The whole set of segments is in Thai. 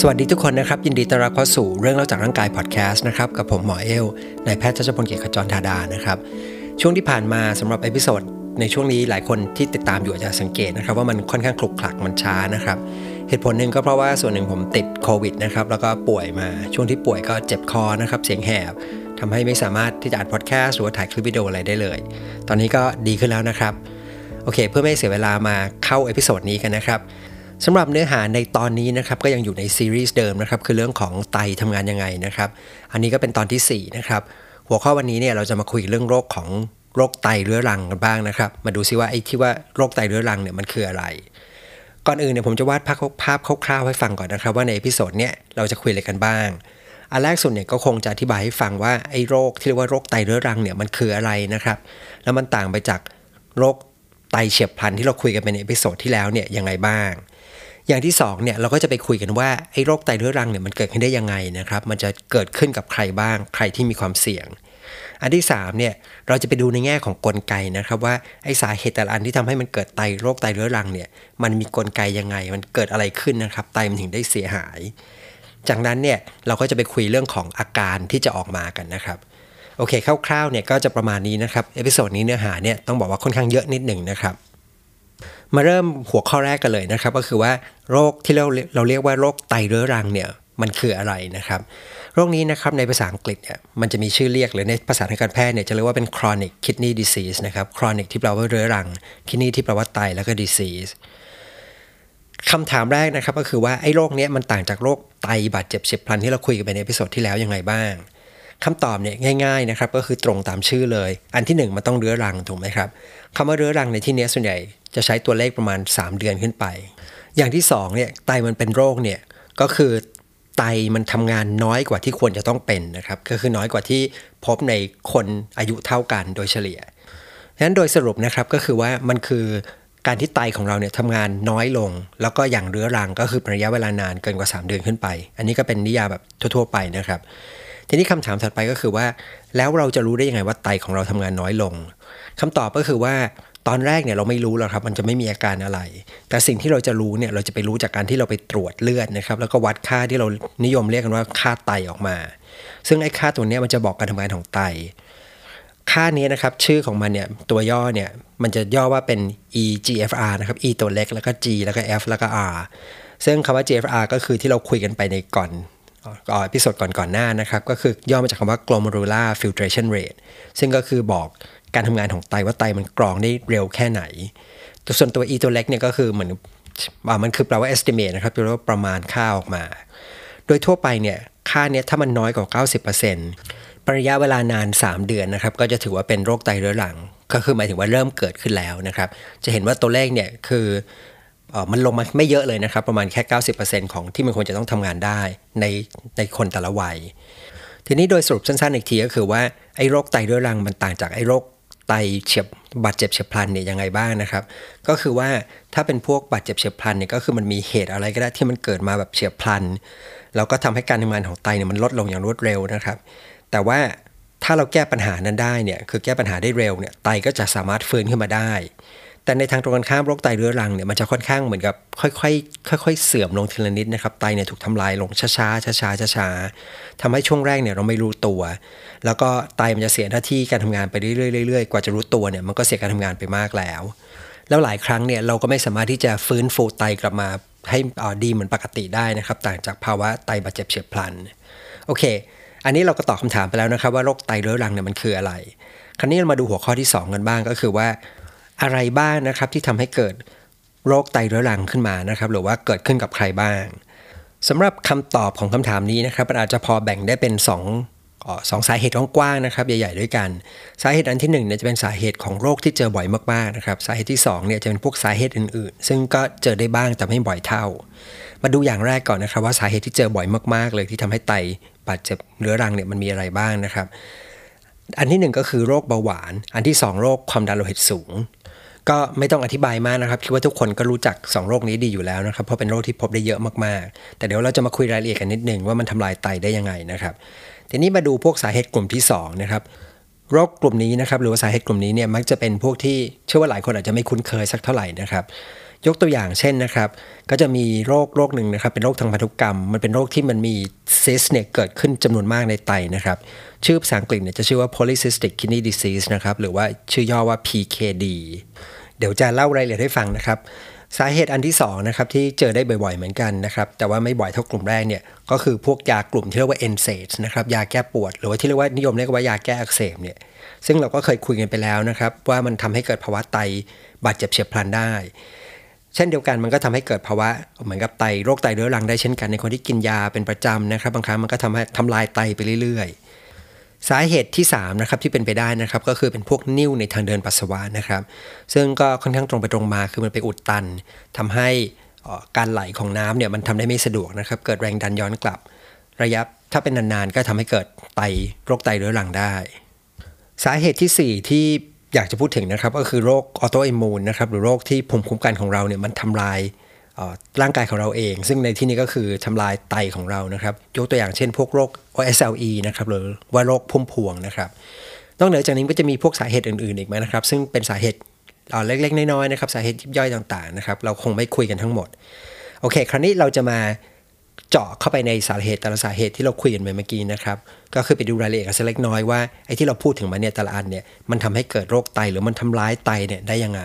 สวัสดีทุกคนนะครับ ยินดีต้อนรับเข้าสู่เรื่องเล่าจากร่างกายพอดแคสต์นะครับกับผมหมอเอลนายแพทย์ชัชพลเกียรติขจรธาดานะครับช่วงที่ผ่านมาสำหรับ episode ในช่วงนี้หลายคนที่ติดตามอยู่อาจจะสังเกตนะครับว่ามันค่อนข้างขลุกขลักมันช้านะครับเหตุผลหนึ่งก็เพราะว่าส่วนหนึ่งผมติดโควิดนะครับแล้วก็ป่วยมาช่วงที่ป่วยก็เจ็บคอนะครับเสียงแหบทำให้ไม่สามารถที่จะอัดพอดแคสต์หรือว่าถ่ายคลิปวิดีโออะไรได้เลย ตอนนี้ก็ดีขึ้นแล้วนะครับโอเค เพื่อไม่เสียเวลามาเข้า episode นี้กันนะครับ สำหรับเนื้อหาในตอนนี้นะครับก็ยังอยู่ในซีรีส์เดิมนะครับคือเรื่องของไตทำงานยังไงนะครับ อันนี้ก็เป็นตอนที่4นะครับหัวข้อวันนี้เนี่ยเราจะมาคุยเรื่องโรคของโรคไตเรื้อรังกันบ้างนะครับ มาดูซิว่าไอ้ที่ว่าโรคไตเรื้อรังเนี่ยมันคืออะไร ก่อนอื่นเนี่ยผมจะวาดภาพภาพคร่าวๆให้ฟังก่อนนะครับ ว่าใน episode เนี่ยเราจะคุยอะไรกันบ้าง อันแรกสุดเนี่ยก็คงจะอธิบายให้ฟังว่าไอ้โรคที่เรียกว่าโรคไตเรื้อรังเนี่ยมันคืออะไรนะครับ แล้วมันต่างไปจากโรคไตเฉียบพลันที่เราคุยกันไปใน episode ที่แล้วเนี่ยยังไงบ้าง อย่างที่2เนี่ยเราก็จะไปคุยกันว่าไอ้โรคไตเรื้อรังเนี่ยมันเกิดขึ้นได้ยังไงนะครับ มันจะเกิดขึ้นกับใครบ้างใครที่มีความเสี่ยง อันที่3เนี่ยเราจะไปดูในแง่ของกลไกนะครับว่าไอ้สาเหตุแต่ละอันที่ทำให้มันเกิดไตโรคไตเรื้อรังเนี่ยมันมีกลไกยังไง มันเกิดอะไรขึ้นนะครับไตมันถึงได้เสียหาย จากนั้นเนี่ยเราก็จะไปคุยเรื่องของอาการที่จะออกมากันนะครับโอเคคร่าวๆเนี่ยก็จะประมาณนี้นะครับ episode นี้เนื้อหาเนี่ยต้องบอกว่าค่อนข้างเยอะนิดหนึ่งนะครับ มาเริ่มหัวข้อแรกกันเลยนะครับ ก็คือว่าโรคที่เราเราเรียกว่าโรคไตเรื้อรังเนี่ยมันคืออะไรนะครับ โรคนี้นะครับในภาษาอังกฤษเนี่ยมันจะมีชื่อเรียกหรือในภาษาทางการแพทย์เนี่ยจะเรียกว่าเป็น chronic kidney disease นะครับ chronic ที่แปลว่าเรื้อรัง kidney ที่แปลว่าไตแล้วก็ disease คำถามแรกนะครับก็คือว่าไอ้โรคนี้มันต่างจากโรคไตบาดเจ็บเฉียบพลันที่เราคุยกันไปในพิโซดที่แล้วยังไงบ้างคำตอบเนี่ยง่ายๆนะครับก็คือตรงตามชื่อเลย อันที่ 1 มันต้องเรื้อรังถูกไหมครับคำว่าเรื้อรังในที่นี้ส่วนใหญ่ จะใช้ตัวเลขประมาณ 3 เดือนขึ้นไป อย่างที่2เนี่ยไตมันเป็นโรคเนี่ยก็คือไตมันทำงานน้อยกว่าที่ควรจะต้องเป็นนะครับก็คือน้อยกว่าที่พบในคนอายุเท่ากันโดยเฉลี่ยฉะนั้นโดยสรุปนะครับก็คือว่ามันคือการที่ไตของเราเนี่ยทำงานน้อยลง แล้วก็อย่างเรื้อรังก็คือระยะเวลานานเกินกว่า 3 เดือนขึ้นไป อันนี้ก็เป็นนิยามแบบทั่ว ๆ ไปนะครับ ทีนี้คำถามถัดไปก็คือว่า แล้วเราจะรู้ได้ยังไงว่าไตของเราทำงานน้อยลงคำตอบก็คือว่า ตอนแรกเนี่ยเราไม่รู้หรอกครับ มันจะไม่มีอาการอะไร แต่สิ่งที่เราจะรู้เนี่ยเราจะไปรู้จากการที่เราไปตรวจเลือดนะครับ แล้วก็วัดค่าที่เรานิยมเรียกกันว่าค่าไตออกมา ซึ่งไอ้ค่าตัวนี้มันจะบอกการทำงานของไต ค่านี้นะครับชื่อของมันเนี่ยตัวย่อเนี่ยมันจะย่อว่าเป็น eGFR นะครับ e ตัวเล็กแล้วก็ g แล้วก็ f แล้วก็ r ซึ่งคำว่า GFR ก็คือที่เราคุยกันไปในก่อนก่อนพิสดก่อนก่อนหน้านะครับ ก็คือย่อมาจากคำว่า glomerular filtration rate ซึ่งก็คือบอก การทำงานของไตว่าไตมันกรองได้เร็วแค่ไหน ส่วนตัว e ตัวเล็กเนี่ยก็คือเหมือนมันคือแปลว่า estimate นะครับแปลว่าประมาณค่าออกมา โดยทั่วไปเนี่ยค่าเนี้ยถ้ามันน้อยกว่า 90%ระยะเวลานาน 3 เดือนนะครับก็จะถือว่าเป็นโรคไตเรื้อรัง ก็คือหมายถึงว่าเริ่มเกิดขึ้นแล้วนะครับ จะเห็นว่าตัวเลขเนี่ยคือมันลงมาไม่เยอะเลยนะครับ ประมาณแค่ 90%ของที่มันควรจะต้องทำงานได้ในในคนแต่ละวัย ทีนี้โดยสรุปสั้นๆอีกทีก็คือว่าไอ้โรคไตเรื้อรังมันต่างจากไอ้โรค ไตเฉียบบาดเจ็บเฉียบพลันเนี่ยยังไงบ้างนะครับ ก็คือว่าถ้าเป็นพวกบาดเจ็บเฉียบพลันเนี่ยก็คือมันมีเหตุอะไรก็ได้ที่มันเกิดมาแบบเฉียบพลัน แล้วก็ทำให้การทำงานของไตเนี่ยมันลดลงอย่างรวดเร็วนะครับ แต่ว่าถ้าเราแก้ปัญหานั้นได้เนี่ยคือแก้ปัญหาได้เร็วเนี่ยไตก็จะสามารถฟื้นขึ้นมาได้ แต่ในทางตรงกันข้ามโรคไตเรื้อรังเนี่ยมันจะค่อนข้างเหมือนกับค่อยๆค่อย ๆ เสื่อมลงทีละนิดนะครับไตเนี่ยถูกทำลายลงช้าๆช้าๆช้าๆทำให้ช่วงแรกเนี่ยเราไม่รู้ตัว แล้วก็ไตมันจะเสียหน้าที่การทำงานไปเรื่อยๆกว่าจะรู้ตัวเนี่ยมันก็เสียการทำงานไปมากแล้ว แล้วหลายครั้งเนี่ยเราก็ไม่สามารถที่จะฟื้นฟูไตกลับมาให้ดีเหมือนปกติได้นะครับต่างจากภาวะไตบาดเจ็บเฉียบพลันโอเค อันนี้เราก็ตอบคาถามไปแล้วนะครับว่าโรคไตเรื้อรังเนี่ยมันคืออะไร คราวนี้เรามาดูหัวข้อที่ 2 กันบ้างก็คือว่า อะไรบ้างนะครับที่ทำให้เกิดโรคไตเรื้อรังขึ้นมานะครับ หรือว่าเกิดขึ้นกับใครบ้างสำหรับคำตอบของคำถามนี้นะครับมันอาจจะพอแบ่งได้เป็น2องสองสาเหตุกว้างๆนะครับใหญ่ ๆ ด้วยกัน สาเหตุอันที่1เนี่ยจะเป็นสาเหตุของโรคที่เจอบ่อยมากๆนะครับสาเหตุที่2เนี่ยจะเป็นพวกสาเหตุอื่นๆ ซึ่งก็เจอได้บ้างแต่ไม่บ่อยเท่า มาดูอย่างแรกก่อนนะครับว่าสาเหตุที่เจอบ่อยมากๆ เลยที่ทำให้ไตบาดเจ็บเรื้อรังเนี่ยมันมีอะไรบ้างนะครับ อันที่ 1 ก็คือโรคเบาหวาน อันที่ 2 โรคความดันโลหิตสูง ก็ไม่ต้องอธิบายมากนะครับ คิดว่าทุกคนก็รู้จัก 2 โรคนี้ดีอยู่แล้วนะครับ เพราะเป็นโรคที่พบได้เยอะมากๆ แต่เดี๋ยวเราจะมาคุยรายละเอียดกันนิดนึงว่ามันทำลายไตได้ยังไงนะครับทีนี้มาดูพวกสาเหตุกลุ่มที่2นะครับโรคกลุ่มนี้นะครับหรือว่าสาเหตุกลุ่มนี้เนี่ยมักจะเป็นพวกที่เชื่อว่าหลายคนอาจจะไม่คุ้นเคยสักเท่าไหร่นะครับ ยกตัวอย่างเช่นนะครับ ก็จะมีโรคโรคหนึ่งนะครับ เป็นโรคทางพันธุกรรม มันเป็นโรคที่มันมีซิสเนี่ยเกิดขึ้นจำนวนมากในไตนะครับ ชื่อภาษาอังกฤษเนี่ยจะชื่อว่า polycystic kidney disease นะครับหรือว่าชื่อย่อว่า PKD เดี๋ยวจะเล่ารายละเอียดให้ฟังนะครับ สาเหตุอันที่2นะครับที่เจอได้บ่อยๆเหมือนกันนะครับแต่ว่าไม่บ่อยเท่ากลุ่มแรกเนี่ยก็คือพวกยากลุ่มที่เรียกว่า NSAIDs นะครับยาแก้ปวด หรือว่าที่เรียกว่านิยมเรียกว่ายาแก้อักเสบเนี่ยซึ่งเราก็เคยคุยกันไปแล้วนะครับว่ามันทำให้เกิดภาวะไตบาดเจ็บเฉียบพลันได้เช่นเดียวกันมันก็ทำให้เกิดภาวะเหมือนกับไตโรคไตเรื้อรังได้เช่นกันในคนที่กินยาเป็นประจำนะครับบางครั้งมันก็ทำให้ทำลายไตไปเรื่อยๆ สาเหตุที่3นะครับที่เป็นไปได้นะครับก็คือเป็นพวกนิ่วในทางเดินปัสสาวะนะครับ ซึ่งก็ค่อนข้างตรงไปตรงมาคือมันไปอุดตันทำให้การไหลของน้ำเนี่ยมันทำได้ไม่สะดวกนะครับ เกิดแรงดันย้อนกลับ ระยะถ้าเป็นนานๆก็ทำให้เกิดไตโรคไตเรื้อรังได้ สาเหตุที่ 4 ที่อยากจะพูดถึงนะครับก็คือโรคออโตอิมูนนะครับหรือโรคที่ภูมิคุ้มกันของเราเนี่ยมันทำลาย ร่างกายของเราเอง ซึ่งในที่นี้ก็คือทำลายไตของเรานะครับ ยกตัวอย่างเช่น พวกโรค SLE นะครับหรือว่าโรคพุ่มพวงนะครับ นอกเหนือจากนี้ก็จะมีพวกสาเหตุอื่นๆอีกไหมนะครับ ซึ่งเป็นสาเหตุเล็กๆ น้อยๆนะครับสาเหตุยิบย่อยต่างๆนะครับ เราคงไม่คุยกันทั้งหมด โอเค คราวนี้เราจะมาเจาะเข้าไปในสาเหตุแต่ละสาเหตุที่เราคุยกันไปเมื่อกี้นะครับ ก็คือไปดูรายละเอียดกันสักเล็กน้อยว่าไอ้ที่เราพูดถึงมาเนี่ยแต่ละอันเนี่ยมันทำให้เกิดโรคไตหรือมันทำร้ายไตเนี่ยได้ยังไง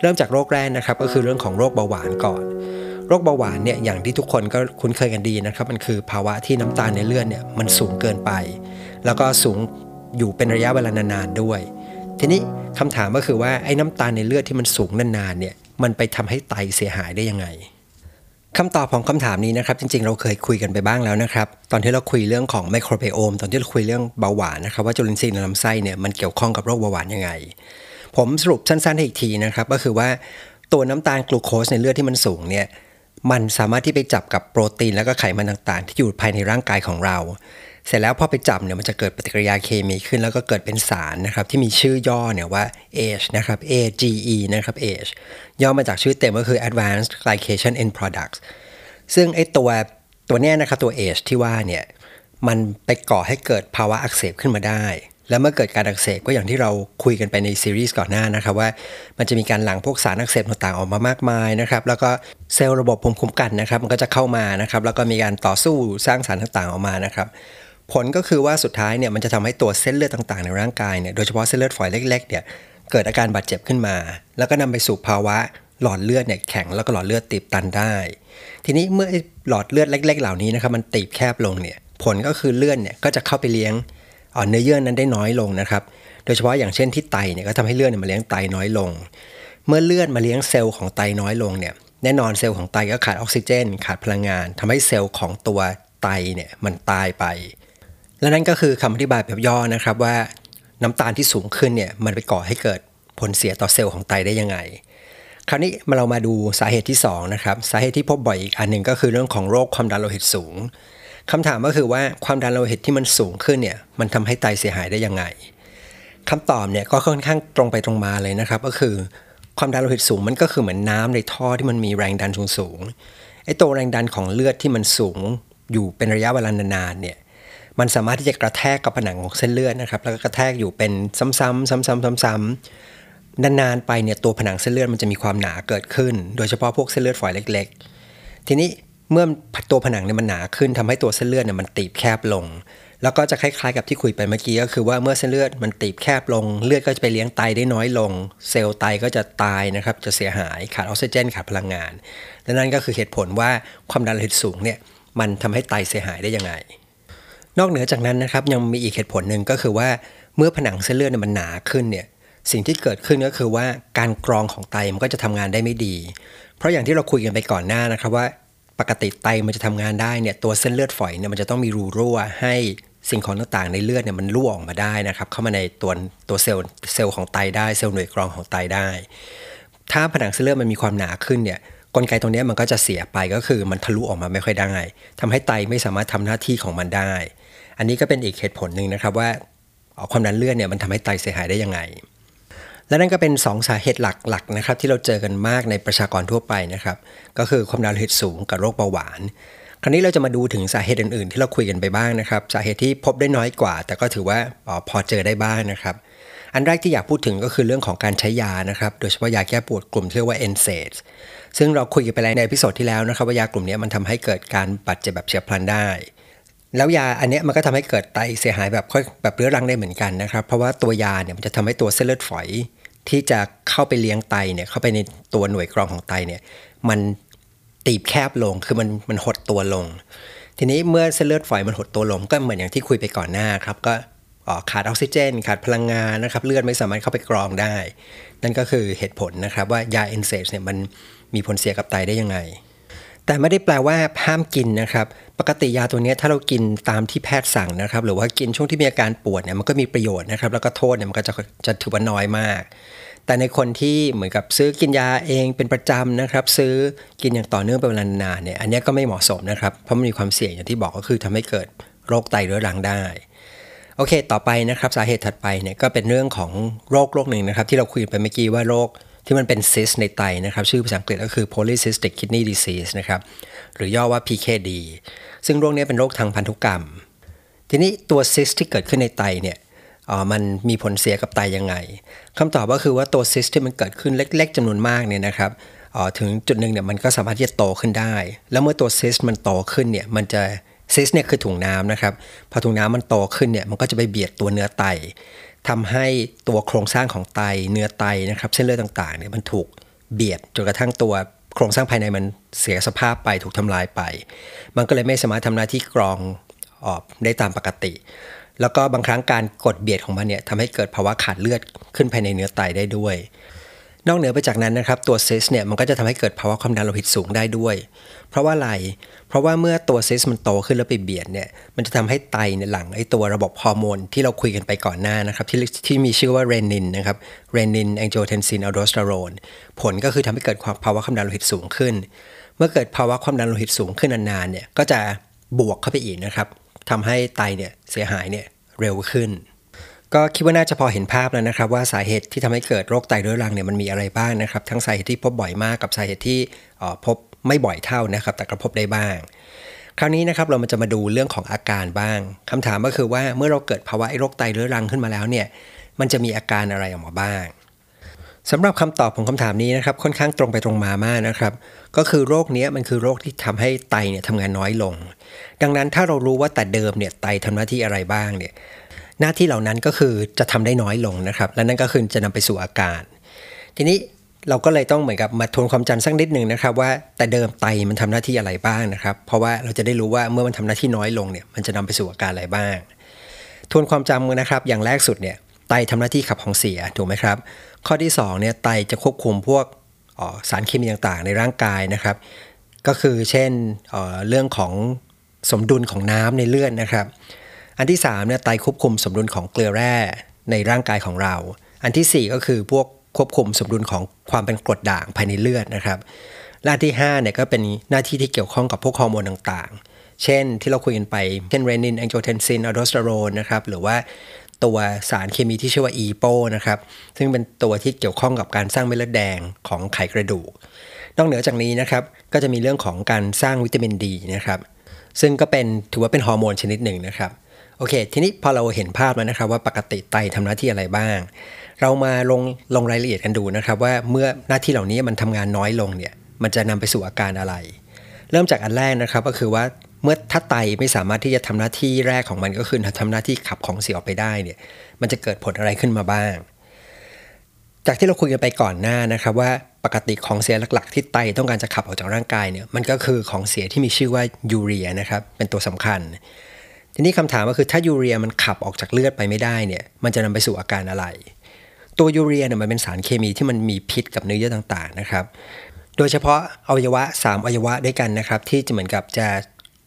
เริ่มจากโรคแรกนะครับ ก็คือเรื่องของโรคเบาหวานก่อน โรคเบาหวานเนี่ยอย่างที่ทุกคนก็คุ้นเคยกันดีนะครับ มันคือภาวะที่น้ำตาลในเลือดเนี่ยมันสูงเกินไป แล้วก็สูงอยู่เป็นระยะเวลานานๆด้วย ทีนี้คำถามก็คือว่าไอ้น้ำตาลในเลือดที่มันสูงนานๆเนี่ยมันไปทำให้ไตเสียหายได้ยังไงคำตอบของคำถามนี้นะครับ จริงๆ เราเคยคุยกันไปบ้างแล้วนะครับ ตอนที่เราคุยเรื่องของไมโครไบโอม ตอนที่เราคุยเรื่องเบาหวานนะครับว่าจุลินทรีย์ในลำไส้เนี่ยมันเกี่ยวข้องกับโรคเบาหวานยังไง ผมสรุปสั้นๆให้อีกทีนะครับ ก็คือว่าตัวน้ำตาลกลูโคสในเลือดที่มันสูงเนี่ยมันสามารถที่ไปจับกับโปรตีนแล้วก็ไขมันต่างๆ ที่อยู่ภายในร่างกายของเรา เสร็จแล้วพอไปจับเนี่ยมันจะเกิดปฏิกิริยาเคมีขึ้นแล้วก็เกิดเป็นสารนะครับที่มีชื่อย่อเนี่ยว่า AGE นะครับ AGE นะครับ AGE ย่อมาจากชื่อเต็มก็คือ Advanced Glycation End Products ซึ่งไอตัวตัวเนี้ยนะครับตัว AGE ที่ว่าเนี่ยมันไปก่อให้เกิดภาวะอักเสบขึ้นมาได้ แล้วเมื่อเกิดการอักเสบก็อย่างที่เราคุยกันไปในซีรีส์ก่อนหน้านะครับว่ามันจะมีการหลั่งพวกสารอักเสบต่างๆออกมามากมายนะครับแล้วก็เซลล์ระบบภูมิคุ้มกันนะครับมันก็จะเข้ามานะครับแล้วก็มีการต่อสู้สร้างสารต่างๆออกมานะครับผลก็คือว่าสุดท้ายเนี่ยมันจะทำให้ตัวเส้นเลือดต่างๆ ในร่างกายเนี่ยโดยเฉพาะเส้นเลือดฝอยเล็กๆเนี่ยเกิดอาการบาดเจ็บขึ้นมา แล้วก็นำไปสู่ภาวะหลอดเลือดเนี่ยแข็งแล้วก็หลอดเลือดตีบตันได้ ทีนี้เมื่อหลอดเลือดเล็ก ๆ เหล่านี้นะครับมันตีบแคบลงเนี่ยผลก็คือเลือดเนี่ยก็จะเข้าไปเลี้ยง เนื้อเยื่อนั้นได้น้อยลงนะครับ โดยเฉพาะอย่างเช่นที่ไตเนี่ยก็ทำให้เลือดมาเลี้ยงไตน้อยลง เมื่อเลือดมาเลี้ยงเซลล์ของไตน้อยลงเนี่ยแน่นอนเซลล์ของไตก็ขาดออกซิเจน ขาดพลังงานทำให้เซลล์ของตัวไตเนี่ยมันตายไป และนั่นก็คือคำอธิบายแบบย่อนะครับว่าน้ำตาลที่สูงขึ้นเนี่ยมันไปก่อให้เกิดผลเสียต่อเซลล์ของไตได้ยังไง คราวนี้มาเรามาดูสาเหตุที่2นะครับสาเหตุที่พบบ่อยอีกอันหนึ่งก็คือเรื่องของโรคความดันโลหิตสูง คำถามก็คือว่าความดันโลหิตที่มันสูงขึ้นเนี่ยมันทำให้ไตเสียหายได้ยังไงคำตอบเนี่ยก็ค่อนข้างตรงไปตรงมาเลยนะครับ ก็คือความดันโลหิตสูงมันก็คือเหมือนน้ำในท่อที่มันมีแรงดันสูงไอ้ตัวแรงดันของเลือดที่มันสูงอยู่เป็นระยะเวลานานๆเนี่ยมันสามารถที่จะกระแทกกับผนังของเส้นเลือดนะครับแล้วก็กระแทกอยู่เป็นซ้ำๆซ้ำๆซ้ำๆนานๆไปเนี่ยตัวผนังเส้นเลือดมันจะมีความหนาเกิดขึ้น โดยเฉพาะพวกเส้นเลือดฝอยเล็ก ๆ ทีนี้ เมื่อตัวผนังเนี่ยมันหนาขึ้นทำให้ตัวเส้นเลือดเนี่ยมันตีบแคบลง แล้วก็จะคล้ายๆกับที่คุยไปเมื่อกี้ก็คือว่าเมื่อเส้นเลือดมันตีบแคบลง เลือดก็จะไปเลี้ยงไตได้น้อยลง เซลล์ไตก็จะตายนะครับจะเสียหายขาดออกซิเจนขาดพลังงาน และนั่นก็คือเหตุผลว่าความดันโลหิตสูงเนี่ยมันทำให้ไตเสียหายได้ยังไง นอกเหนือจากนั้นนะครับยังมีอีกเหตุผลหนึ่งก็คือว่าเมื่อผนังเส้นเลือดมันหนาขึ้นเนี่ยสิ่งที่เกิดขึ้นก็คือว่าการกรองของไตมันก็จะทำงานได้ไม่ดี เพราะอย่างที่เราคุยกันไปก่อนหน้านะครับว่า ปกติไตมันจะทำงานได้เนี่ยตัวเส้นเลือดฝอยเนี่ยมันจะต้องมีรูรั่วให้สิ่งของต่างๆในเลือดเนี่ยมันรั่วออกมาได้นะครับเข้ามาในตัวตัวเซลล์เซลล์ของไตได้เซลล์หน่วยกรองของไตได้ ถ้าผนังเส้นเลือดมันมีความหนาขึ้นเนี่ยกลไกตรงนี้มันก็จะเสียไปก็คือมันทะลุออกมาไม่ค่อยได้ทำให้ไตไม่สามารถทำหน้าที่ของมันได้ อันนี้ก็เป็นอีกเหตุผลหนึ่งนะครับว่าความดันเลือดเนี่ยมันทำให้ไตเสียหายได้ยังไง และนั่นก็เป็น 2 สาเหตุหลักๆนะครับที่เราเจอกันมากในประชากรทั่วไปนะครับ ก็คือความดันโลหิตสูงกับโรคเบาหวาน คราวนี้เราจะมาดูถึงสาเหตุอื่นๆ ที่เราคุยกันไปบ้างนะครับ สาเหตุที่พบได้น้อยกว่า แต่ก็ถือว่าพอเจอได้บ้างนะครับ อันแรกที่อยากพูดถึงก็คือเรื่องของการใช้ยานะครับ โดยเฉพาะยาแก้ปวดกลุ่มที่เรียกว่า NSAIDs ซึ่งเราคุยกันไปแล้วในพิโซดที่แล้วนะครับว่ายากลุ่มนี้มันทำให้เกิดการบาดเจ็บแบบเฉียบพลันได้แล้วยาอันนี้มันก็ทำให้เกิดไตเสียหายแบบค่อยแบบเรื้อรังได้เหมือนกันนะครับ เพราะว่าตัวยาเนี่ยมันจะทำให้ตัวเส้นเลือดฝอย ที่จะเข้าไปเลี้ยงไตเนี่ยเข้าไปในตัวหน่วยกรองของไตเนี่ยมันตีบแคบลงคือมันมันหดตัวลง ทีนี้เมื่อเส้นเลือดฝอยมันหดตัวลง ก็เหมือนอย่างที่คุยไปก่อนหน้าครับก็ขาดออกซิเจน ขาดพลังงานนะครับเลือดไม่สามารถเข้าไปกรองได้ นั่นก็คือเหตุผลนะครับว่ายาเอนเซจเนี่ยมันมีผลเสียกับไตได้ยังไง แต่ไม่ได้แปลว่าห้ามกินนะครับ ปกติยาตัวนี้ถ้าเรากินตามที่แพทย์สั่งนะครับ หรือว่ากินช่วงที่มีอาการปวดเนี่ยมันก็มีประโยชน์นะครับ แล้วก็โทษเนี่ยมันก็จะจะถือว่าน้อยมาก แต่ในคนที่เหมือนกับซื้อกินยาเองเป็นประจำนะครับ ซื้อกินอย่างต่อเนื่องเป็นเวลานานเนี่ยอันนี้ก็ไม่เหมาะสมนะครับ เพราะมันมีความเสี่ยงอย่างที่บอกก็คือทำให้เกิดโรคไตเรื้อรังได้โอเค ต่อไปนะครับสาเหตุถัดไปเนี่ยก็เป็นเรื่องของโรคโรคหนึ่งนะครับ ที่เราคุยไปเมื่อกี้ว่าโรคที่มันเป็นซิสในไตนะครับ ชื่อภาษาอังกฤษก็คือ polycystic kidney disease นะครับหรือย่อว่า PKD ซึ่งโรคนี้เป็นโรคทางพันธุกรรม ทีนี้ตัวซิสที่เกิดขึ้นในไตเนี่ย มันมีผลเสียกับไตยังไงคำตอบก็คือว่าตัวซิสที่มันเกิดขึ้นเล็ก ๆจำนวนมากเนี่ยนะครับถึงจุดหนึ่งเนี่ยมันก็สามารถที่จะโตขึ้นได้ แล้วเมื่อตัวซิสมันโตขึ้นเนี่ยมันจะซิสเนี่ยคือถุงน้ำนะครับพอถุงน้ำมันโตขึ้นเนี่ยมันก็จะไปเบียดตัวเนื้อไตทำให้ตัวโครงสร้างของไตเนื้อไตนะครับเส้นเลือดต่างๆเนี่ยมันถูกเบียดจนกระทั่งตัวโครงสร้างภายในมันเสียสภาพไปถูกทำลายไป มันก็เลยไม่สามารถทำหน้าที่กรองออกได้ตามปกติ แล้วก็บางครั้งการกดเบียดของมันเนี่ยทำให้เกิดภาวะขาดเลือดขึ้นภายในเนื้อไตได้ด้วย นอกเหนือไปจากนั้นนะครับตัวซิสเนี่ยมันก็จะทำให้เกิดภาวะความดันโลหิตสูงได้ด้วย เพราะว่าอะไร เพราะว่าเมื่อตัวซิสมันโตขึ้นแล้วไปเบียดเนี่ยมันจะทำให้ไตเนี่ยหลั่งไอ้ตัวระบบฮอร์โมนที่เราคุยกันไปก่อนหน้านะครับที่ที่มีชื่อว่า renin นะครับ renin angiotensin aldosterone ผลก็คือทำให้เกิดความภาวะความดันโลหิตสูงขึ้น เมื่อเกิดภาวะความดันโลหิตสูงขึ้นนานๆเนี่ยก็จะบวกเข้าไปอีกนะครับ ทำให้ไตเนี่ยเสียหายเนี่ยเร็วขึ้น ก็คิดว่าน่าจะพอเห็นภาพแล้วนะครับ ว่าสาเหตุที่ทำให้เกิดโรคไตเรื้อรังเนี่ยมันมีอะไรบ้างนะครับ ทั้งสาเหตุที่พบบ่อยมากกับสาเหตุที่พบไม่บ่อยเท่านะครับ แต่ก็พบได้บ้าง คราวนี้นะครับเรามันจะมาดูเรื่องของอาการบ้างคำถามก็คือว่าเมื่อเราเกิดภาวะโรคไตเรื้อรังขึ้นมาแล้วเนี่ยมันจะมีอาการอะไรออกมาบ้างสำหรับคำตอบของคำถามนี้นะครับค่อนข้างตรงไปตรงมามากนะครับ ก็คือโรคนี้มันคือโรคที่ทำให้ไตเนี่ยทำงานน้อยลง ดังนั้นถ้าเรารู้ว่าแต่เดิมเนี่ยไตทำหน้าที่อะไรบ้างเนี่ยหน้าที่เหล่านั้นก็คือจะทำได้น้อยลงนะครับ และนั่นก็คือจะนำไปสู่อาการ ทีนี้เราก็เลยต้องเหมือนกับมาทวนความจำสักนิดหนึ่งนะครับ ว่าแต่เดิมไตมันทำหน้าที่อะไรบ้างนะครับ เพราะว่าเราจะได้รู้ว่าเมื่อมันทำหน้าที่น้อยลงเนี่ยมันจะนำไปสู่อาการอะไรบ้าง ทวนความจำนะครับ อย่างแรกสุดเนี่ยไตทำหน้าที่ขับของเสียถูกไหมครับ ข้อที่2เนี่ยไตจะควบคุมพวก สารเคมีต่างๆ ในร่างกายนะครับ ก็คือเช่นเรื่องของสมดุลของน้ำในเลือดนะครับ อันที่3เนี่ยไตควบคุมสมดุลของเกลือแร่ในร่างกายของเรา อันที่ 4 ก็คือพวกควบคุมสมดุลของความเป็นกรดด่างภายในเลือดนะครับและที่5เนี่ยก็เป็นหน้าที่ที่เกี่ยวข้องกับพวกฮอร์โมนต่างๆ เช่นที่เราคุยกันไป เช่นเรนินแองโจเทนซินอะโดสเตอโรนนะครับ หรือว่า ตัวสารเคมีที่ชื่อว่าอีโปนะครับ ซึ่งเป็นตัวที่เกี่ยวข้องกับการสร้างเม็ดเลือดแดงของไขกระดูก นอกเหนือจากนี้นะครับ ก็จะมีเรื่องของการสร้างวิตามินดีนะครับ ซึ่งก็เป็นถือว่าเป็นฮอร์โมนชนิดหนึ่งนะครับ โอเค ทีนี้พอเราเห็นภาพแล้วนะครับว่าปกติไตทำหน้าที่อะไรบ้าง เรามาลงลงรายละเอียดกันดูนะครับ ว่าเมื่อหน้าที่เหล่านี้มันทำงานน้อยลงเนี่ย มันจะนำไปสู่อาการอะไร เริ่มจากอันแรกนะครับก็คือว่า เมื่อถ้าไตไม่สามารถที่จะทำหน้าที่แรกของมันก็คือทำหน้าที่ขับของเสียออกไปได้เนี่ยมันจะเกิดผลอะไรขึ้นมาบ้าง จากที่เราคุยกันไปก่อนหน้านะครับว่าปกติของเสียหลักๆ ที่ไตต้องการจะขับออกจากร่างกายเนี่ยมันก็คือของเสียที่มีชื่อว่ายูเรียนะครับเป็นตัวสำคัญ ทีนี้คำถามก็คือถ้ายูเรียมันขับออกจากเลือดไปไม่ได้เนี่ยมันจะนำไปสู่อาการอะไร ตัวยูเรียเนี่ยมันเป็นสารเคมีที่มันมีพิษกับเนื้อเยื่อต่างๆนะครับ โดยเฉพาะอวัยวะ 3 อวัยวะด้วยกันนะครับที่จะเหมือนกับจะ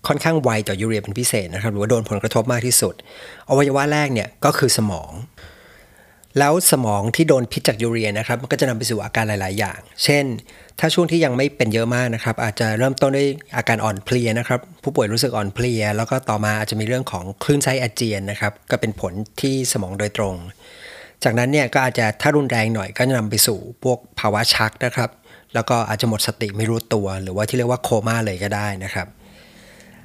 ค่อนข้างไวต่อยูเรียเป็นพิเศษนะครับหรือว่าโดนผลกระทบมากที่สุด อวัยวะแรกเนี่ยก็คือสมอง แล้วสมองที่โดนพิษจากยูเรียนะครับมันก็จะนำไปสู่อาการหลาย ๆ อย่าง เช่น ถ้าช่วงที่ยังไม่เป็นเยอะมากนะครับ อาจจะเริ่มต้นด้วยอาการอ่อนเพลียนะครับ ผู้ป่วยรู้สึกอ่อนเพลีย แล้วก็ต่อมาอาจจะมีเรื่องของคลื่นไส้อาเจียนนะครับ ก็เป็นผลที่สมองโดยตรง จากนั้นเนี่ยก็อาจจะถ้ารุนแรงหน่อยก็จะนำไปสู่พวกภาวะชักนะครับ แล้วก็อาจจะหมดสติไม่รู้ตัว หรือว่าที่เรียกว่าโคม่าเลยก็ได้นะครับ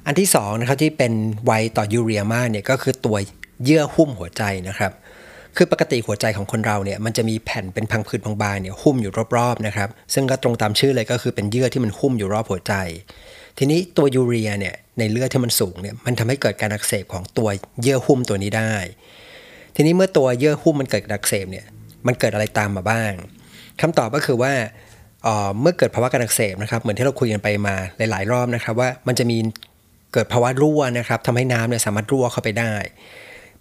อันที่2นะครับที่เป็นไวต่อยูเรียมากเนี่ยก็คือตัวเยื่อหุ้มหัวใจนะครับ คือปกติหัวใจของคนเราเนี่ยมันจะมีแผ่นเป็นพังผืดบางๆเนี่ยหุ้มอยู่รอบๆนะครับซึ่งก็ตรงตามชื่อเลยก็คือเป็นเยื่อที่มันหุ้มอยู่รอบหัวใจ ทีนี้ตัวยูเรียเนี่ยในเลือดที่มันสูงเนี่ยมันทำให้เกิดการอักเสบของตัวเยื่อหุ้มตัวนี้ได้ ทีนี้เมื่อตัวเยื่อหุ้มมันเกิดอักเสบเนี่ยมันเกิดอะไรตามมาบ้างคำตอบก็คือว่าเมื่อเกิดภาวะการอักเสบนะครับเหมือนที่เราคุยกันไปมาหลาย ๆ รอบนะครับว่ามันจะมี กิดภาวะรั่วนะครับทำให้น้ำเนี่ยสามารถรั่วเข้าไปได้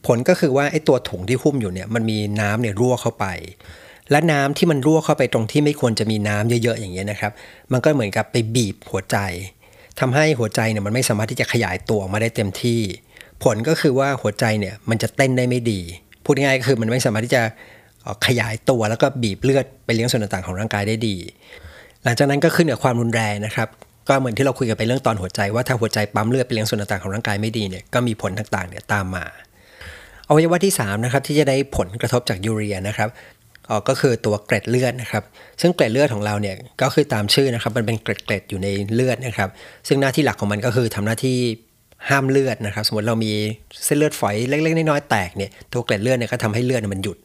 ผลก็คือว่าไอ้ตัวถุงที่หุ้มอยู่เนี่ยมันมีน้ำเนี่ยรั่วเข้าไป และน้ำที่มันรั่วเข้าไปตรงที่ไม่ควรจะมีน้ำเยอะๆอย่างเงี้ยนะครับ มันก็เหมือนกับไปบีบหัวใจทำให้หัวใจเนี่ยมันไม่สามารถที่จะขยายตัวออกมาได้เต็มที่ ผลก็คือว่าหัวใจเนี่ยมันจะเต้นได้ไม่ดี พูดง่ายๆก็คือมันไม่สามารถที่จะขยายตัวแล้วก็บีบเลือดไปเลี้ยงส่วนต่างๆของร่างกายได้ดี หลังจากนั้นก็ขึ้นกับความรุนแรงนะครับ ก็เหมือนที่เราคุยกันไปเรื่องตอนหัวใจว่าถ้าหัวใจปั๊มเลือดไปเลี้ยงส่วนต่างๆของร่างกายไม่ดีเนี่ยก็มีผลต่างๆเนี่ยตามมาอวัยวะที่3นะครับที่จะได้ผลกระทบจากยูเรียนะครับก็คือตัวเกล็ดเลือดนะครับ ซึ่งเกล็ดเลือดของเราเนี่ยก็คือตามชื่อนะครับ มันเป็นเกล็ดๆอยู่ในเลือดนะครับ ซึ่งหน้าที่หลักของมันก็คือทำหน้าที่ห้ามเลือดนะครับ สมมติเรามีเส้นเลือดฝอยเล็กๆน้อยๆแตกเนี่ยตัวเกล็ดเลือดเนี่ยก็ทำให้เลือดมันหยุด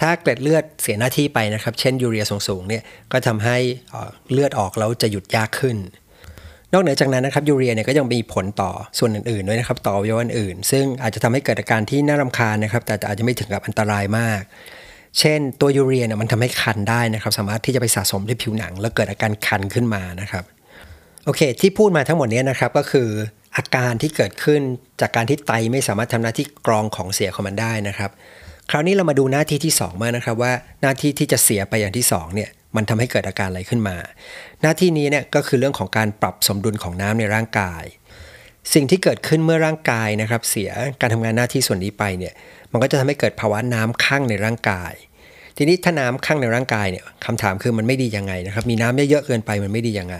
ถ้าเกล็ดเลือดเสียหน้าที่ไปนะครับ เช่นยูเรียสูงๆเนี่ยก็ทำให้เลือดออกแล้วจะหยุดยากขึ้น นอกเหนือจากนั้นนะครับยูเรียเนี่ยก็ยังมีผลต่อส่วนอื่นๆด้วยนะครับต่อวัยวะอื่น ซึ่งอาจจะทำให้เกิดอาการที่น่ารำคาญนะครับ แต่อาจจะไม่ถึงกับอันตรายมาก เช่น ตัวยูเรียเนี่ยมันทำให้คันได้นะครับ สามารถที่จะไปสะสมที่ผิวหนัง แล้วเกิดอาการคันขึ้นมานะครับโอเค ที่พูดมาทั้งหมดนี้นะครับก็คืออาการที่เกิดขึ้นจากการที่ไตไม่สามารถทำหน้าที่กรองของเสียของมันได้นะครับ คราวนี้เรามาดูหน้าที่ที่2มานะครับว่าหน้าที่ที่จะเสียไปอย่างที่2เนี่ยมันทำให้เกิดอาการอะไรขึ้นมา หน้าที่นี้เนี่ยก็คือเรื่องของการปรับสมดุลของน้ำในร่างกาย สิ่งที่เกิดขึ้นเมื่อร่างกายนะครับเสียการทำงานหน้าที่ส่วนนี้ไปเนี่ยมันก็จะทำให้เกิดภาวะน้ำข้างในร่างกาย ทีนี้ถ้าน้ำข้างในร่างกายเนี่ยคำถามคือมันไม่ดียังไงนะครับมีน้ำเยอะๆเกินไปมันไม่ดียังไง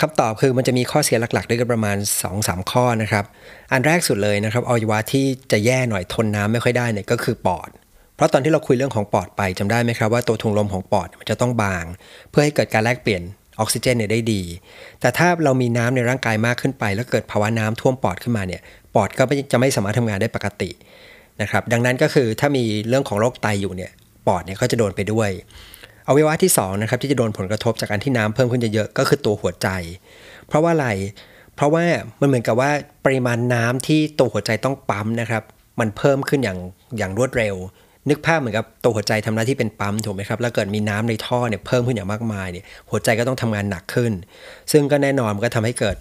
คำตอบคือมันจะมีข้อเสียหลักๆ ด้วยกันประมาณ 2-3 ข้อนะครับ อันแรกสุดเลยนะครับอวัยวะที่จะแย่หน่อยทนน้ำไม่ค่อยได้เนี่ยก็คือปอด เพราะตอนที่เราคุยเรื่องของปอดไปจำได้ไหมครับว่าตัวถุงลมของปอดมันจะต้องบาง เพื่อให้เกิดการแลกเปลี่ยนออกซิเจนเนี่ยได้ดี แต่ถ้าเรามีน้ำในร่างกายมากขึ้นไป แล้วเกิดภาวะน้ำท่วมปอดขึ้นมาเนี่ยปอดก็จะไม่สามารถทำงานได้ปกตินะครับดังนั้นก็คือถ้ามีเรื่องของโรคไตอยู่เนี่ยปอดเนี่ยก็จะโดนไปด้วย อวัยวะที่2นะครับที่จะโดนผลกระทบจากการที่น้ำเพิ่มขึ้นเยอะๆก็คือตัวหัวใจ เพราะว่าอะไร เพราะว่ามันเหมือนกับว่าปริมาณน้ำที่ตัวหัวใจต้องปั๊มนะครับ มันเพิ่มขึ้นอย่างอย่างรวดเร็ว นึกภาพเหมือนกับตัวหัวใจทำหน้าที่เป็นปั๊มถูกไหมครับแล้วเกิดมีน้ำในท่อเนี่ยเพิ่มขึ้นอย่างมากมายเนี่ยหัวใจก็ต้องทำงานหนักขึ้น ซึ่งก็แน่นอนมันก็ทำให้เกิด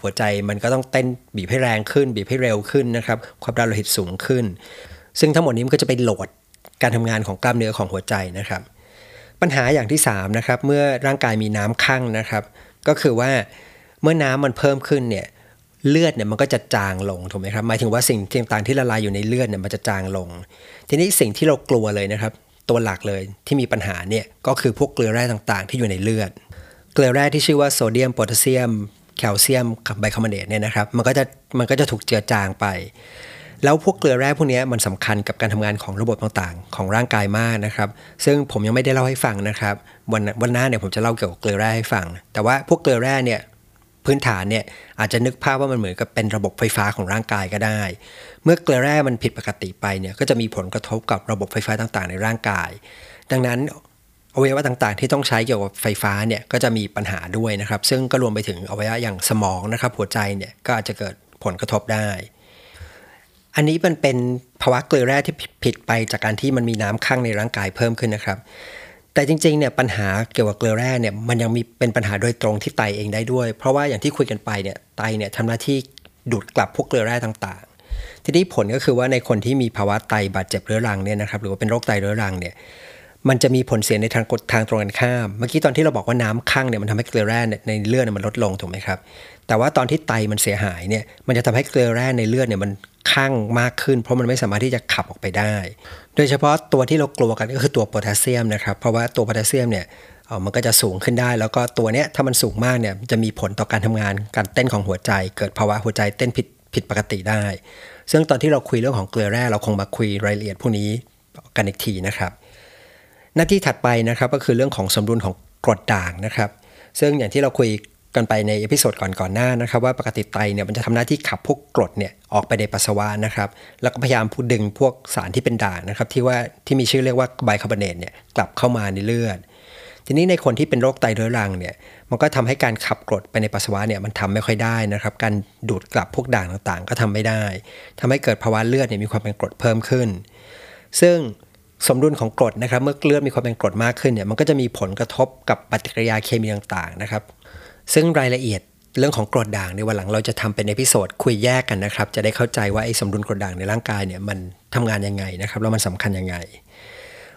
หัวใจมันก็ต้องเต้นบีบให้แรงขึ้น บีบให้เร็วขึ้นนะครับความดันโลหิตสูงขึ้น ซึ่งทั้งหมดนี้มันก็จะไปโหลดการทำงานของกล้ามเนื้อของหัวใจนะครับ ปัญหาอย่างที่3นะครับเมื่อร่างกายมีน้ำคั่งนะครับ ก็คือว่าเมื่อน้ำมันเพิ่มขึ้นเนี่ยเลือดเนี่ยมันก็จะจางลงถูกไหมครับหมายถึงว่าสิ่งต่างๆที่ละลายอยู่ในเลือดเนี่ยมันจะจางลง ทีนี้สิ่งที่เรากลัวเลยนะครับ ตัวหลักเลยที่มีปัญหาเนี่ยก็คือพวกเกลือแร่ต่างๆ ที่อยู่ในเลือด เกลือแร่ที่ชื่อว่าโซเดียมโพแทสเซียมแคลเซียมไบคาร์บอเนตเนี่ยนะครับมันก็จะมันก็จะถูกเจือจางไป แล้วพวกเกลือแร่พวกนี้มันสำคัญกับการทำงานของระบบต่างๆ ของร่างกายมากนะครับ ซึ่งผมยังไม่ได้เล่าให้ฟังนะครับ วันวันหน้าเนี่ยผมจะเล่าเกี่ยวกับเกลือแร่ให้ฟัง แต่ว่าพวกเกลือแร่เนี่ยพื้นฐานเนี่ยอาจจะนึกภาพว่ามันเหมือนกับเป็นระบบไฟฟ้าของร่างกายก็ได้ เมื่อเกลือแร่มันผิดปกติไปเนี่ยก็จะมีผลกระทบกับระบบไฟฟ้าต่างๆ ในร่างกาย ดังนั้นอวัยวะต่างๆ ที่ต้องใช้เกี่ยวกับไฟฟ้าเนี่ยก็จะมีปัญหาด้วยนะครับ ซึ่งก็รวมไปถึงอวัยวะอย่างสมองนะครับหัวใจเนี่ยก็อาจจะเกิดผลกระทบได้ อันนี้มันเป็นภาวะเกลือแร่ที่ผิดไปจากการที่มันมีน้ำข้างในร่างกายเพิ่มขึ้นนะครับ แต่จริงๆเนี่ยปัญหาเกี่ยวกับเกลือแร่เนี่ยมันยังมีเป็นปัญหาโดยตรงที่ไตเองได้ด้วย เพราะว่าอย่างที่คุยกันไปเนี่ยไตเนี่ยทำหน้าที่ดูดกลับพวกเกลือแร่ต่างๆ ทีนี้ผลก็คือว่าในคนที่มีภาวะไตบาดเจ็บเรื้อรังเนี่ยนะครับหรือว่าเป็นโรคไตเรื้อรังเนี่ย มันจะมีผลเสียในทางกดทางตรงกันข้าม เมื่อกี้ตอนที่เราบอกว่าน้ำข้างเนี่ยมันทำให้เกลือแร่ในเลือดมันลดลงถูกไหมครับ แต่ว่าตอนที่ไตมันเสียหายเนี่ย มันจะทำให้เกลือแร่ในเลือดเนี่ยมันข้างมากขึ้น เพราะมันไม่สามารถที่จะขับออกไปได้ โดยเฉพาะตัวที่เรากลัวกันก็คือตัวโพแทสเซียมนะครับ เพราะว่าตัวโพแทสเซียมเนี่ยมันก็จะสูงขึ้นได้ แล้วก็ตัวเนี้ยถ้ามันสูงมากเนี่ยจะมีผลต่อการทำงานการเต้นของหัวใจ เกิดภาวะหัวใจเต้นผิดผิดปกติได้ ซึ่งตอนที่เราคุยเรื่องของเกลือแร่เราคงมาคุยรายละเอียดพวกนี้กันอีกทีนะครับ หน้าที่ถัดไปนะครับก็คือเรื่องของสมดุลของกรดด่างนะครับ ซึ่งอย่างที่เราคุยกันไปใน episode ก่อนๆหน้านะครับ ว่าปกติไตเนี่ยมันจะทำหน้าที่ขับพวกกรดเนี่ยออกไปในปัสสาวะนะครับ แล้วก็พยายามดูดดึงพวกสารที่เป็นด่างนะครับ ที่ว่าที่มีชื่อเรียกว่าไบคาร์บอเนตเนี่ยกลับเข้ามาในเลือด ทีนี้ในคนที่เป็นโรคไตเรื้อรังเนี่ยมันก็ทำให้การขับกรดไปในปัสสาวะเนี่ยมันทำไม่ค่อยได้นะครับ การดูดกลับพวกด่างต่างๆ ก็ทำไม่ได้ทำให้เกิดภาวะเลือดเนี่ยมีความเป็นกรดเพิ่มขึ้น ซึ่ง สมดุลของกรดนะครับ เมื่อเลือดมีความเป็นกรดมากขึ้นเนี่ยมันก็จะมีผลกระทบกับปฏิกิริยาเคมีต่างๆนะครับ ซึ่งรายละเอียดเรื่องของกรดด่างในวันหลังเราจะทำเป็น episode คุยแยกกันนะครับ จะได้เข้าใจว่าไอ้สมดุลกรดด่างในร่างกายเนี่ยมันทำงานยังไงนะครับแล้วมันสำคัญยังไง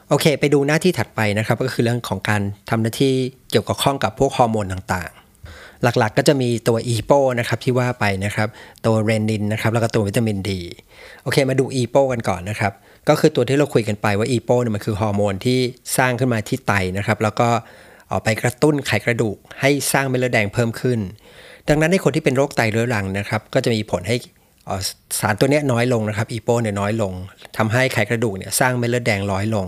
โอเค ไปดูหน้าที่ถัดไปนะครับ ก็คือเรื่องของการทำหน้าที่เกี่ยวกับข้องกับพวกฮอร์โมนต่างๆ หลักๆ ก็จะมีตัวอีโปนะครับที่ว่าไปนะครับ ตัวเรนินนะครับแล้วก็ตัววิตามินดีโอเค มาดูอีโปกันก่อนนะครับ ก็คือตัวที่เราคุยกันไปว่าอีโปเนี่ยมันคือฮอร์โมนที่สร้างขึ้นมาที่ไตนะครับ แล้วก็ออกไปกระตุ้นไขกระดูก ให้สร้างเม็ดเลือดแดงเพิ่มขึ้น ดังนั้นในคนที่เป็นโรคไตเรื้อรังนะครับ ก็จะมีผลให้สารตัวนี้น้อยลงนะครับ EPO เนี่ยน้อยลงทำให้ไขกระดูกเนี่ยสร้างเม็ดเลือดแดงน้อยลง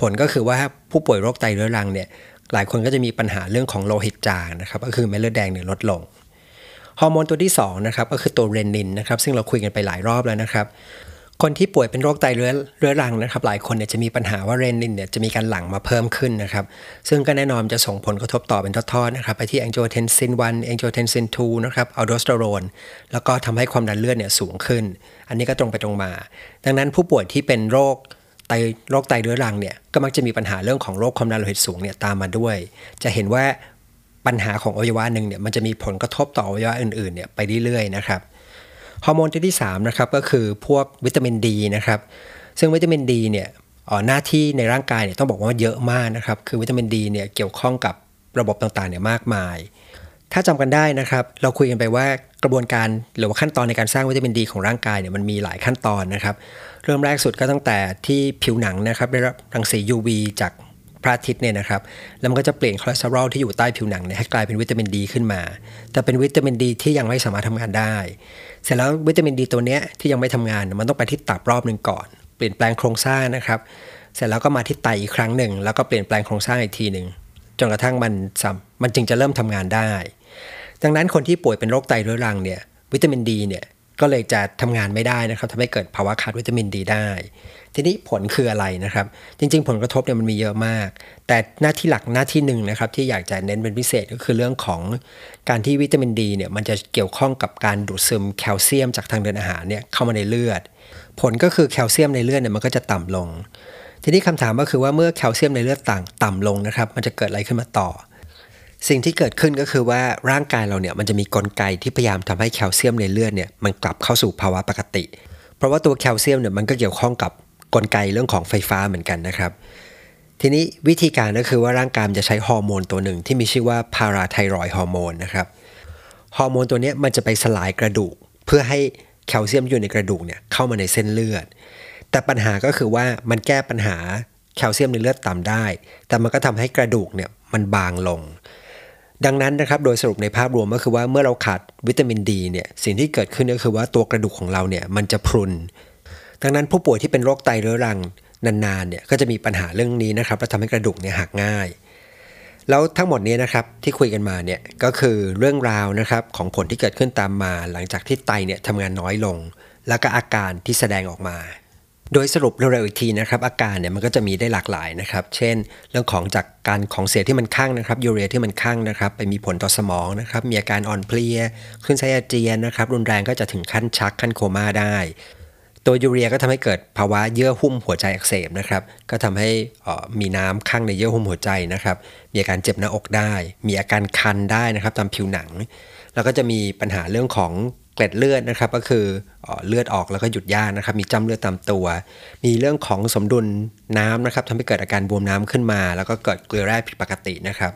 ผลก็คือว่าผู้ป่วยโรคไตเรื้อรังเนี่ยหลายคนก็จะมีปัญหาเรื่องของโลหิตจางนะครับก็คือเม็ดเลือดแดงเนี่ยลดลงฮอร์โมนตัวที่2นะครับก็คือตัว renin นะครับซึ่งเราคุยกันไปหลายรอบแล้วนะครับ คนที่ป่วยเป็นโรคไตเรื้อเรื้อรังนะครับ หลายคนเนี่ยจะมีปัญหาว่า renin เนี่ยจะมีการหลั่งมาเพิ่มขึ้นนะครับ ซึ่งก็แน่นอนจะส่งผลกระทบต่อเป็นทอดๆนะครับไปที่ angiotensin 1 angiotensin 2นะครับ aldosteroneแล้วก็ทำให้ความดันเลือดเนี่ยสูงขึ้น อันนี้ก็ตรงไปตรงมา ดังนั้นผู้ป่วยที่เป็นโรคไตโรคไตเรื้อรังเนี่ยก็มักจะมีปัญหาเรื่องของโรคความดันโลหิตสูงเนี่ยตามมาด้วย จะเห็นว่าปัญหาของอวัยวะหนึ่งเนี่ยมันจะมีผลกระทบต่ออวัยวะอื่นๆเนี่ยไปเรื่อยๆนะครับ ฮอร์โมนตัวที่3นะครับก็คือพวกวิตามินดีนะครับซึ่งวิตามินดีเนี่ยหน้าที่ในร่างกายเนี่ยต้องบอกว่าเยอะมากนะครับคือวิตามินดีเนี่ยเกี่ยวข้องกับระบบต่างๆเนี่ยมากมาย ถ้าจำกันได้นะครับ เราคุยกันไปว่ากระบวนการหรือว่าขั้นตอนในการสร้างวิตามินดีของร่างกายเนี่ยมันมีหลายขั้นตอนนะครับ เริ่มแรกสุดก็ตั้งแต่ที่ผิวหนังนะครับได้รับรังสี UV จาก พระอาทิตย์เนี่ยนะครับ แล้วมันก็จะเปลี่ยนคอเลสเตอรอลที่อยู่ใต้ผิวหนังเนี่ยให้กลายเป็นวิตามินดีขึ้นมา แต่เป็นวิตามินดีที่ยังไม่สามารถทำงานได้ เสร็จแล้ววิตามินดีตัวเนี้ยที่ยังไม่ทำงานมันต้องไปที่ตับรอบหนึ่งก่อน เปลี่ยนแปลงโครงสร้างนะครับ เสร็จแล้วก็มาที่ไตอีกครั้งหนึ่ง แล้วก็เปลี่ยนแปลงโครงสร้างอีกทีหนึ่งจนกระทั่งมันมันจึงจะเริ่มทำงานได้ ดังนั้นคนที่ป่วยเป็นโรคไตเรื้อรังเนี่ยวิตามินดีเนี่ยก็เลยจะทำงานไม่ได้นะครับทำให้เกิดภาวะขาดวิตามินดีได้ ทีนี้ผลคืออะไรนะครับ จริง ๆ ผลกระทบเนี่ยมันมีเยอะมาก แต่หน้าที่หลักหน้าที่หนึ่งนะครับ ที่อยากจะเน้นเป็นพิเศษก็คือเรื่องของการที่วิตามินดีเนี่ยมันจะเกี่ยวข้องกับการดูดซึมแคลเซียมจากทางเดินอาหารเนี่ยเข้ามาในเลือด ผลก็คือแคลเซียมในเลือดเนี่ยมันก็จะต่ำลง ทีนี้คำถามก็คือว่าเมื่อแคลเซียมในเลือดต่างต่ำลงนะครับ มันจะเกิดอะไรขึ้นมาต่อสิ่งที่เกิดขึ้นก็คือว่าร่างกายเราเนี่ยมันจะมีกลไกที่พยายามทำให้แคลเซียมในเลือดเนี่ยมันกลับเข้าสู่ภาวะปกติ เพราะว่าตัวแคลเซียมเนี่ยมันก็เกี่ยวข้องกับ กลไกเรื่องของไฟฟ้าเหมือนกันนะครับ ทีนี้วิธีการก็คือว่าร่างกายจะใช้ฮอร์โมนตัวหนึ่งที่มีชื่อว่าพาราไทรอยฮอร์โมนนะครับฮอร์โมนตัวนี้มันจะไปสลายกระดูก เพื่อให้แคลเซียมอยู่ในกระดูกเนี่ยเข้ามาในเส้นเลือด แต่ปัญหาก็คือว่ามันแก้ปัญหาแคลเซียมในเลือดต่ำได้ แต่มันก็ทำให้กระดูกเนี่ยมันบางลง ดังนั้นนะครับโดยสรุปในภาพรวมก็คือว่าเมื่อเราขาดวิตามินดีเนี่ยสิ่งที่เกิดขึ้นก็คือว่าตัวกระดูกของเราเนี่ยมันจะพรุน ดังนั้นผู้ป่วยที่เป็นโรคไตเรื้อรังนานๆเนี่ยก็จะมีปัญหาเรื่องนี้นะครับและทำให้กระดูกเนี่ยหักง่าย แล้วทั้งหมดนี้นะครับที่คุยกันมาเนี่ยก็คือเรื่องราวนะครับของผลที่เกิดขึ้นตามมา หลังจากที่ไตเนี่ยทำงานน้อยลง แล้วก็อาการที่แสดงออกมา โดยสรุปเร็วๆอีกทีนะครับอาการเนี่ยมันก็จะมีได้หลากหลายนะครับ เช่น เรื่องของจากการของเสียที่มันข้างนะครับยูเรียที่มันข้างนะครับไปมีผลต่อสมองนะครับมีอาการอ่อนเพลียขึ้นไส้อาเจียนนะครับรุนแรงก็จะถึงขั้นชักขั้นโคม่าได้ ตัวยูเรียก็ทำให้เกิดภาวะเยื่อหุ้มหัวใจอักเสบนะครับ ก็ทำให้มีน้ำข้างในเยื่อหุ้มหัวใจนะครับ มีอาการเจ็บหน้าอกได้ มีอาการคันได้นะครับตามผิวหนัง แล้วก็จะมีปัญหาเรื่องของเกล็ดเลือดนะครับ ก็คือเลือดออกแล้วก็หยุดยากนะครับ มีจ้ำเลือดตามตัว มีเรื่องของสมดุลน้ำนะครับทำให้เกิดอาการบวมน้ำขึ้นมา แล้วก็เกิดเกลือแร่ผิดปกตินะครับ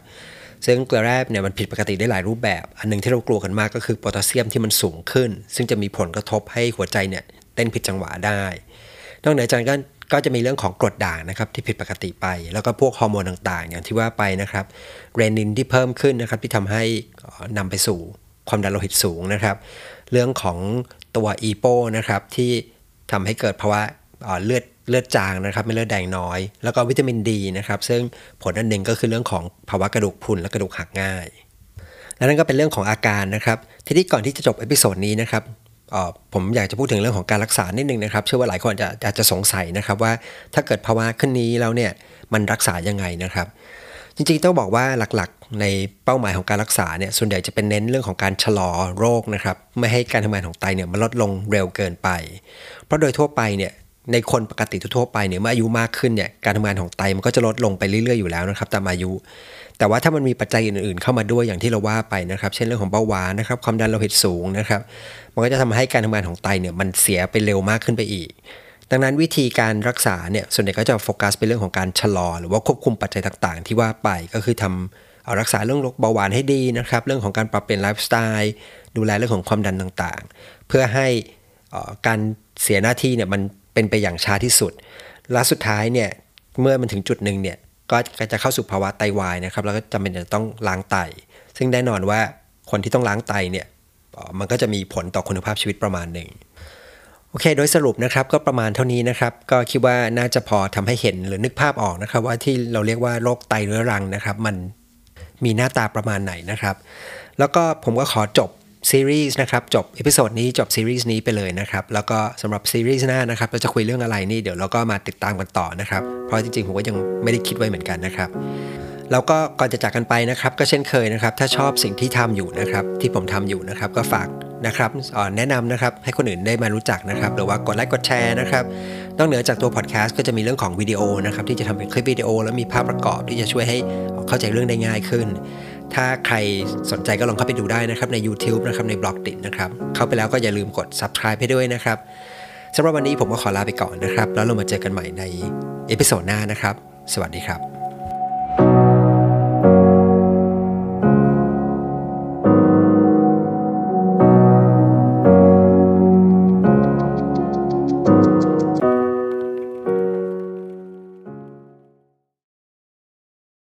ซึ่งเกลือแร่เนี่ยมันผิดปกติได้หลายรูปแบบ อันนึงที่เรากลัวกันมากก็คือโพแทสเซียมที่มันสูงขึ้น ซึ่งจะมีผลกระทบให้หัวใจเนี่ย เต้นผิดจังหวะได้ นอกเหนือจากนั้นก็จะมีเรื่องของกรดด่างนะครับที่ผิดปกติไป แล้วก็พวกฮอร์โมนต่างๆ อย่างที่ว่าไปนะครับเรนินที่เพิ่มขึ้นนะครับที่ทำให้นำไปสู่ความดันโลหิตสูงนะครับ เรื่องของตัวอีโปนะครับที่ทำให้เกิดภาวะเลือดเลือดจางนะครับไม่เลือดแดงน้อย แล้วก็วิตามินดีนะครับซึ่งผลอันหนึ่งก็คือเรื่องของภาวะกระดูกพรุนและกระดูกหักง่ายและนั่นก็เป็นเรื่องของอาการนะครับ ทีนี้ก่อนที่จะจบ episode นี้นะครับ ผมอยากจะพูดถึงเรื่องของการรักษานิดนึงนะครับ เชื่อว่าหลายคนจะอาจจะสงสัยนะครับว่าถ้าเกิดภาวะขึ้นนี้แล้วเนี่ยมันรักษายังไงนะครับ จริงๆต้องบอกว่าหลักๆ ในเป้าหมายของการรักษาเนี่ยส่วนใหญ่จะเป็นเน้นเรื่องของการชะลอโรคนะครับไม่ให้การทำงานของไตเนี่ยมันลดลงเร็วเกินไป เพราะโดยทั่วไปเนี่ยในคนปกติทั่วไปเนี่ยเมื่ออายุมากขึ้นเนี่ยการทำงานของไตมันก็จะลดลงไปเรื่อยๆอยู่แล้วนะครับตามอายุ แต่ว่าถ้ามันมีปัจจัยอื่นๆ เข้ามาด้วยอย่างที่เราว่าไปนะครับ เช่นเรื่องของเบาหวานนะครับ ความดันโลหิตสูงนะครับ มันก็จะทำให้การทำงานของไตเนี่ยมันเสียไปเร็วมากขึ้นไปอีก ดังนั้นวิธีการรักษาเนี่ยส่วนใหญ่ก็จะโฟกัสไปเรื่องของการชะลอ หรือว่าควบคุมปัจจัยต่างๆ ที่ว่าไปก็คือทำเอารักษาเรื่องโรคเบาหวานให้ดีนะครับ เรื่องของการปรับเปลี่ยนไลฟ์สไตล์ดูแลเรื่องของความดันต่างๆ เพื่อให้การเสียหน้าที่เนี่ยมันเป็นไปอย่างช้าที่สุด และสุดท้ายเนี่ยเมื่อมันถึงจุดหนึ่งเนี่ย ก็จะเข้าสู่ภาวะไตวายนะครับ แล้วก็จำเป็นจะต้องล้างไต ซึ่งแน่นอนว่าคนที่ต้องล้างไตเนี่ยมันก็จะมีผลต่อคุณภาพชีวิตประมาณหนึ่งโอเค โดยสรุปนะครับก็ประมาณเท่านี้นะครับ ก็คิดว่าน่าจะพอทำให้เห็นหรือนึกภาพออกนะครับ ว่าที่เราเรียกว่าโรคไตเรื้อรังนะครับ มันมีหน้าตาประมาณไหนนะครับ แล้วก็ผมก็ขอจบ ซีรีส์นะครับจบ episode นี้จบซีรีส์นี้ไปเลยนะครับแล้วก็สำหรับซีรีส์หน้านะครับเราจะคุยเรื่องอะไรนี่เดี๋ยวเราก็มาติดตามกันต่อนะครับเพราะจริงๆผมก็ยังไม่ได้คิดไว้เหมือนกันนะครับแล้วก็ก่อนจะจากกันไปนะครับ ก็เช่นเคยนะครับ ถ้าชอบสิ่งที่ทำอยู่นะครับ ที่ผมทำอยู่นะครับ ก็ฝากนะครับแนะนำนะครับ ให้คนอื่นได้มารู้จักนะครับ หรือว่ากดไลค์กดแชร์นะครับนอกเหนือจากตัวพอดแคสต์ก็จะมีเรื่องของวิดีโอนะครับ ที่จะทำเป็นคลิปวิดีโอ แล้วมีภาพประกอบที่จะช่วยให้เข้าใจเรื่องได้ง่ายขึ้น ถ้าใครสนใจก็ลองเข้าไปดูได้นะครับใน YouTube นะครับในบล็อกดินะครับ เข้าไปแล้วก็อย่าลืมกด Subscribe ให้ด้วยนะครับสำหรับวันนี้ผมก็ขอลาไปก่อนนะครับ แล้วเรามาเจอกันใหม่ใน episode หน้านะครับ สวัสดีครับ